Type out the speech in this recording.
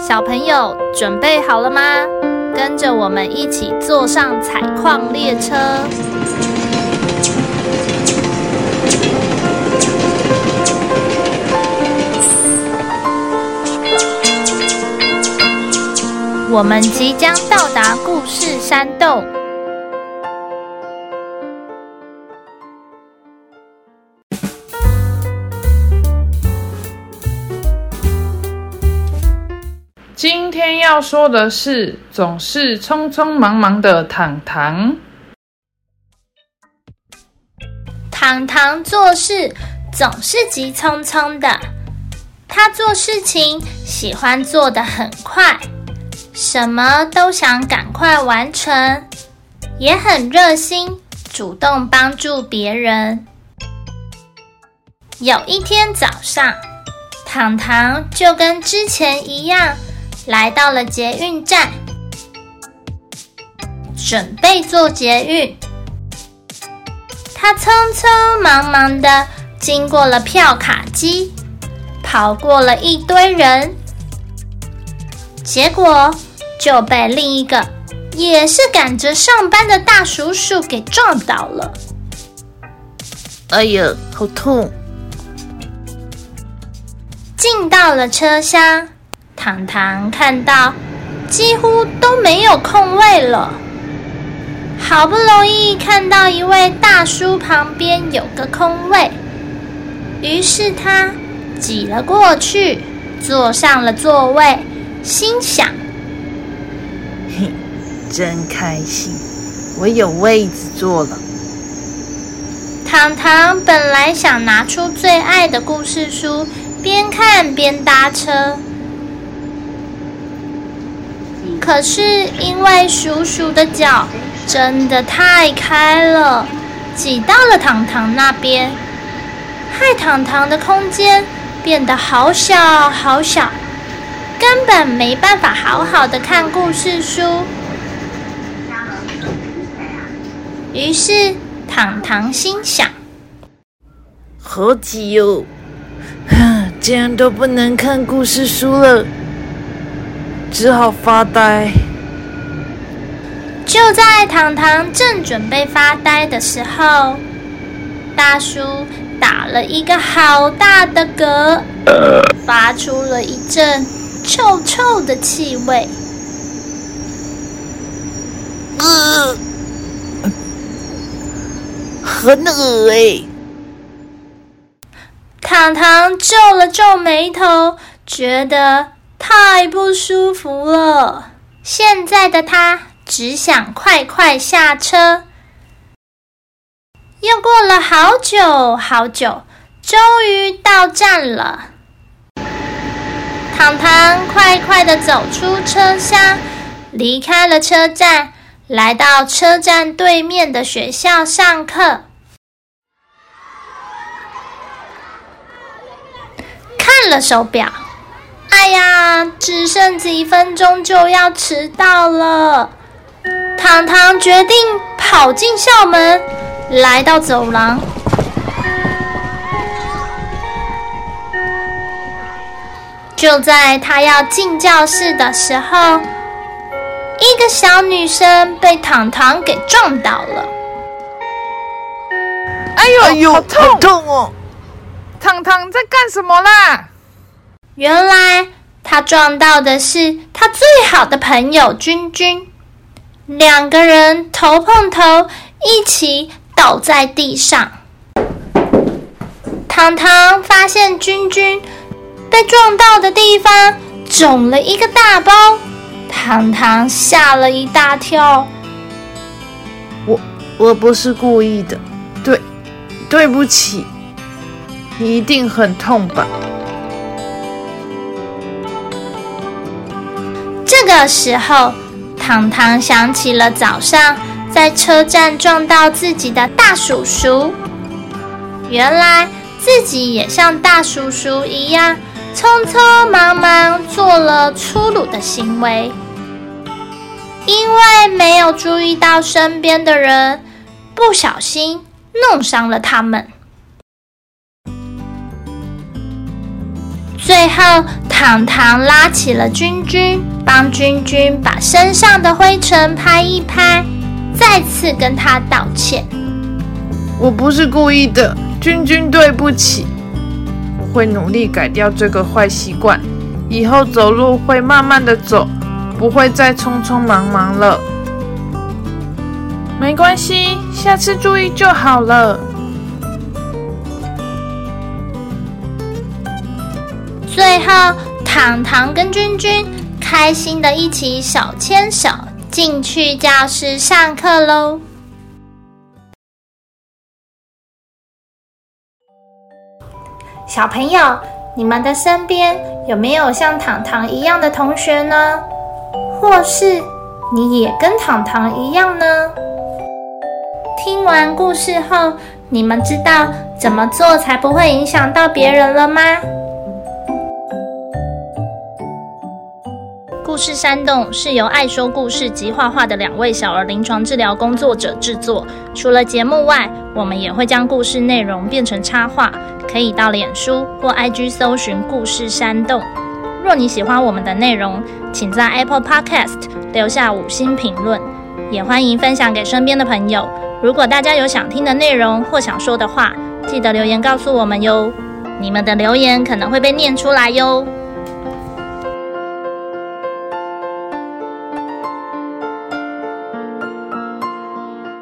小朋友准备好了吗？跟着我们一起坐上采矿列车。我们即将到达故事山洞。今天要说的是，总是匆匆忙忙的糖糖。糖糖做事总是急匆匆的，他做事情喜欢做得很快，什么都想赶快完成，也很热心，主动帮助别人。有一天早上，糖糖就跟之前一样。来到了捷运站，准备坐捷运。他匆匆忙忙的经过了票卡机，跑过了一堆人，结果就被另一个也是赶着上班的大叔叔给撞倒了。哎呀，好痛！进到了车厢。糖糖看到几乎都没有空位了，好不容易看到一位大叔旁边有个空位，于是他挤了过去，坐上了座位，心想：“嘿，真开心，我有位子坐了。”糖糖本来想拿出最爱的故事书，边看边搭车。可是因为鼠鼠的脚真的太开了，挤到了糖糖那边，害糖糖的空间变得好小好小，根本没办法好好的看故事书。于是糖糖心想：好挤哟，这样都不能看故事书了。只好发呆。就在糖糖正准备发呆的时候，大叔打了一个好大的嗝，发出了一阵臭臭的气味。呃，很恶哎！糖糖皱了皱眉头，觉得。太不舒服了！现在的他只想快快下车。又过了好久好久，终于到站了。糖糖快快的走出车厢，离开了车站，来到车站对面的学校上课。看了手表。哎呀，只剩几分钟就要迟到了！糖糖决定跑进校门，来到走廊。就在他要进教室的时候，一个小女生被糖糖给撞倒了。哎呦，哎呦，好痛哦！糖糖在干什么啦？原来他撞到的是他最好的朋友君君，两个人头碰头，一起倒在地上。糖糖发现君君被撞到的地方肿了一个大包，糖糖吓了一大跳。我我不是故意的，对，对不起，你一定很痛吧？这个时候，糖糖想起了早上在车站撞到自己的大叔叔。原来自己也像大叔叔一样，匆匆忙忙做了粗鲁的行为，因为没有注意到身边的人，不小心弄伤了他们。最后。糖糖拉起了君君，帮君君把身上的灰尘拍一拍，再次跟他道歉。我不是故意的，君君，对不起。我会努力改掉这个坏习惯，以后走路会慢慢的走，不会再匆匆忙忙了。没关系，下次注意就好了。最后，糖糖跟君君开心的一起手牵手进去教室上课喽。小朋友，你们的身边有没有像糖糖一样的同学呢？或是你也跟糖糖一样呢？听完故事后，你们知道怎么做才不会影响到别人了吗？故事山洞是由爱说故事及画画的两位小儿临床治疗工作者制作。除了节目外，我们也会将故事内容变成插画，可以到脸书或 IG 搜寻“故事山洞”。若你喜欢我们的内容，请在 Apple Podcast 留下五星评论，也欢迎分享给身边的朋友。如果大家有想听的内容或想说的话，记得留言告诉我们哟。你们的留言可能会被念出来哟。